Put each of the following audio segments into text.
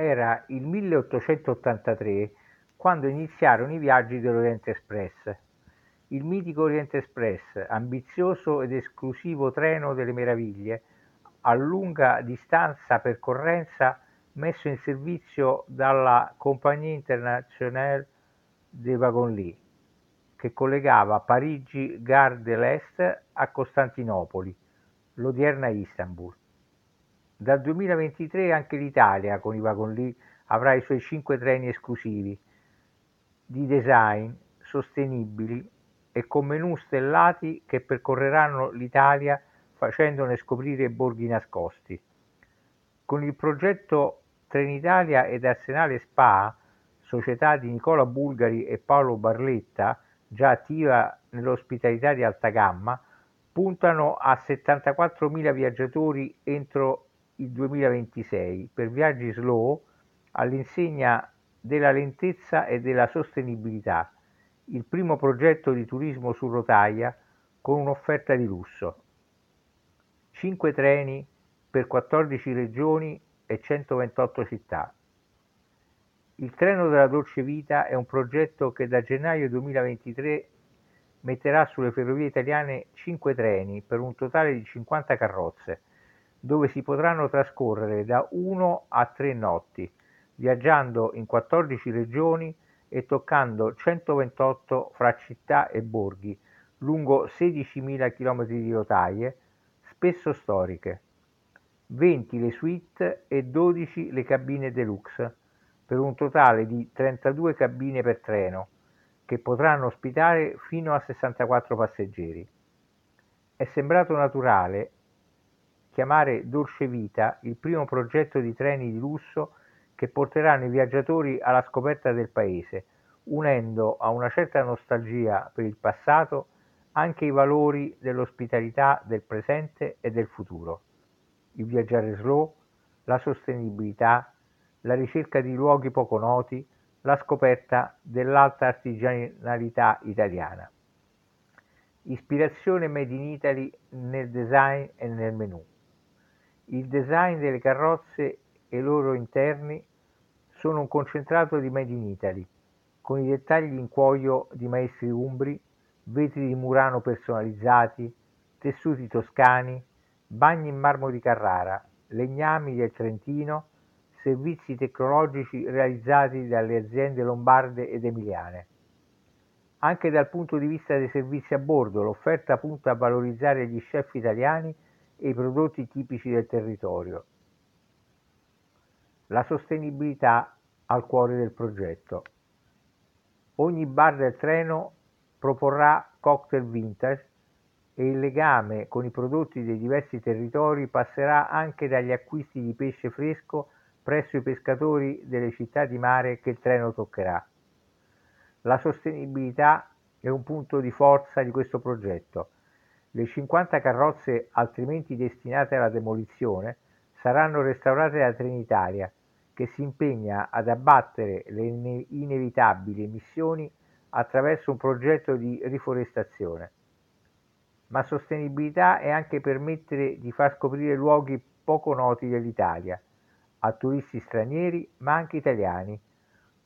Era il 1883 quando iniziarono i viaggi dell'Oriente Express. Il mitico Oriente Express, ambizioso ed esclusivo treno delle meraviglie, a lunga distanza percorrenza messo in servizio dalla Compagnie Internationale des Wagons-Lits, che collegava Parigi Gare de l'Est a Costantinopoli, l'odierna Istanbul. Dal 2023 anche l'Italia, con i Wagons-Lits, avrà i suoi cinque treni esclusivi, di design, sostenibili e con menù stellati che percorreranno l'Italia facendone scoprire borghi nascosti. Con il progetto Trenitalia ed Arsenale Spa, società di Nicola Bulgari e Paolo Barletta, già attiva nell'ospitalità di alta gamma, puntano a 74.000 viaggiatori entro il 2026 per viaggi slow all'insegna della lentezza e della sostenibilità, il primo progetto di turismo su rotaia con un'offerta di lusso. 5 treni per 14 regioni e 128 città. Il treno della dolce vita è un progetto che da gennaio 2023 metterà sulle ferrovie italiane 5 treni per un totale di 50 carrozze, dove si potranno trascorrere da 1 a 3 notti, viaggiando in 14 regioni e toccando 128 fra città e borghi lungo 16.000 km di rotaie, spesso storiche. 20 le suite e 12 le cabine deluxe, per un totale di 32 cabine per treno, che potranno ospitare fino a 64 passeggeri. È sembrato naturale chiamare Dolce Vita il primo progetto di treni di lusso che porteranno i viaggiatori alla scoperta del paese, unendo a una certa nostalgia per il passato anche i valori dell'ospitalità del presente e del futuro. Il viaggiare slow, la sostenibilità, la ricerca di luoghi poco noti, la scoperta dell'alta artigianalità italiana. Ispirazione Made in Italy nel design e nel menù. Il design delle carrozze e i loro interni sono un concentrato di Made in Italy, con i dettagli in cuoio di maestri umbri, vetri di Murano personalizzati, tessuti toscani, bagni in marmo di Carrara, legnami del Trentino, servizi tecnologici realizzati dalle aziende lombarde ed emiliane. Anche dal punto di vista dei servizi a bordo, l'offerta punta a valorizzare gli chef italiani e i prodotti tipici del territorio, la sostenibilità al cuore del progetto. Ogni bar del treno proporrà cocktail vintage e il legame con i prodotti dei diversi territori passerà anche dagli acquisti di pesce fresco presso i pescatori delle città di mare che il treno toccherà. La sostenibilità è un punto di forza di questo progetto. Le 50 carrozze altrimenti destinate alla demolizione saranno restaurate da Trenitalia che si impegna ad abbattere le inevitabili emissioni attraverso un progetto di riforestazione. Ma sostenibilità è anche permettere di far scoprire luoghi poco noti dell'Italia a turisti stranieri ma anche italiani,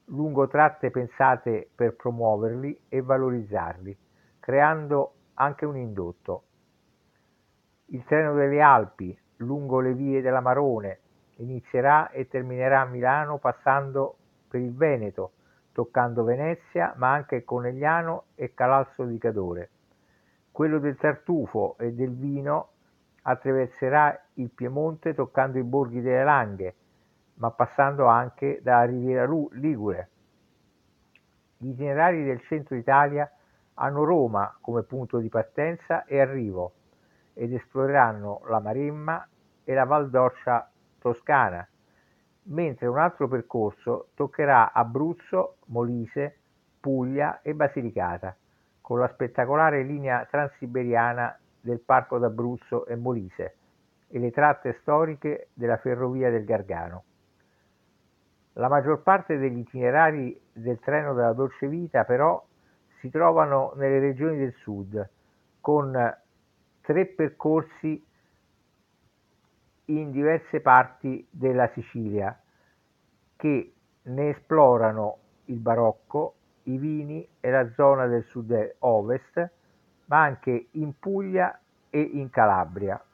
lungo tratte pensate per promuoverli e valorizzarli, creando anche un indotto. Il treno delle Alpi, lungo le vie della Marone, Inizierà e terminerà a Milano passando per il Veneto, toccando Venezia, ma anche Conegliano e Calalzo di Cadore. Quello del tartufo e del vino attraverserà il Piemonte toccando i borghi delle Langhe, ma passando anche dalla Riviera Ligure. Gli itinerari del centro Italia hanno Roma come punto di partenza e arrivo ed esploreranno la Maremma e la Val d'Orcia Toscana, mentre un altro percorso toccherà Abruzzo, Molise, Puglia e Basilicata, con la spettacolare linea transiberiana del Parco d'Abruzzo e Molise e le tratte storiche della Ferrovia del Gargano. La maggior parte degli itinerari del treno della dolce vita però si trovano nelle regioni del sud, con tre percorsi in diverse parti della Sicilia, che ne esplorano il barocco, i vini e la zona del sud-ovest, ma anche in Puglia e in Calabria.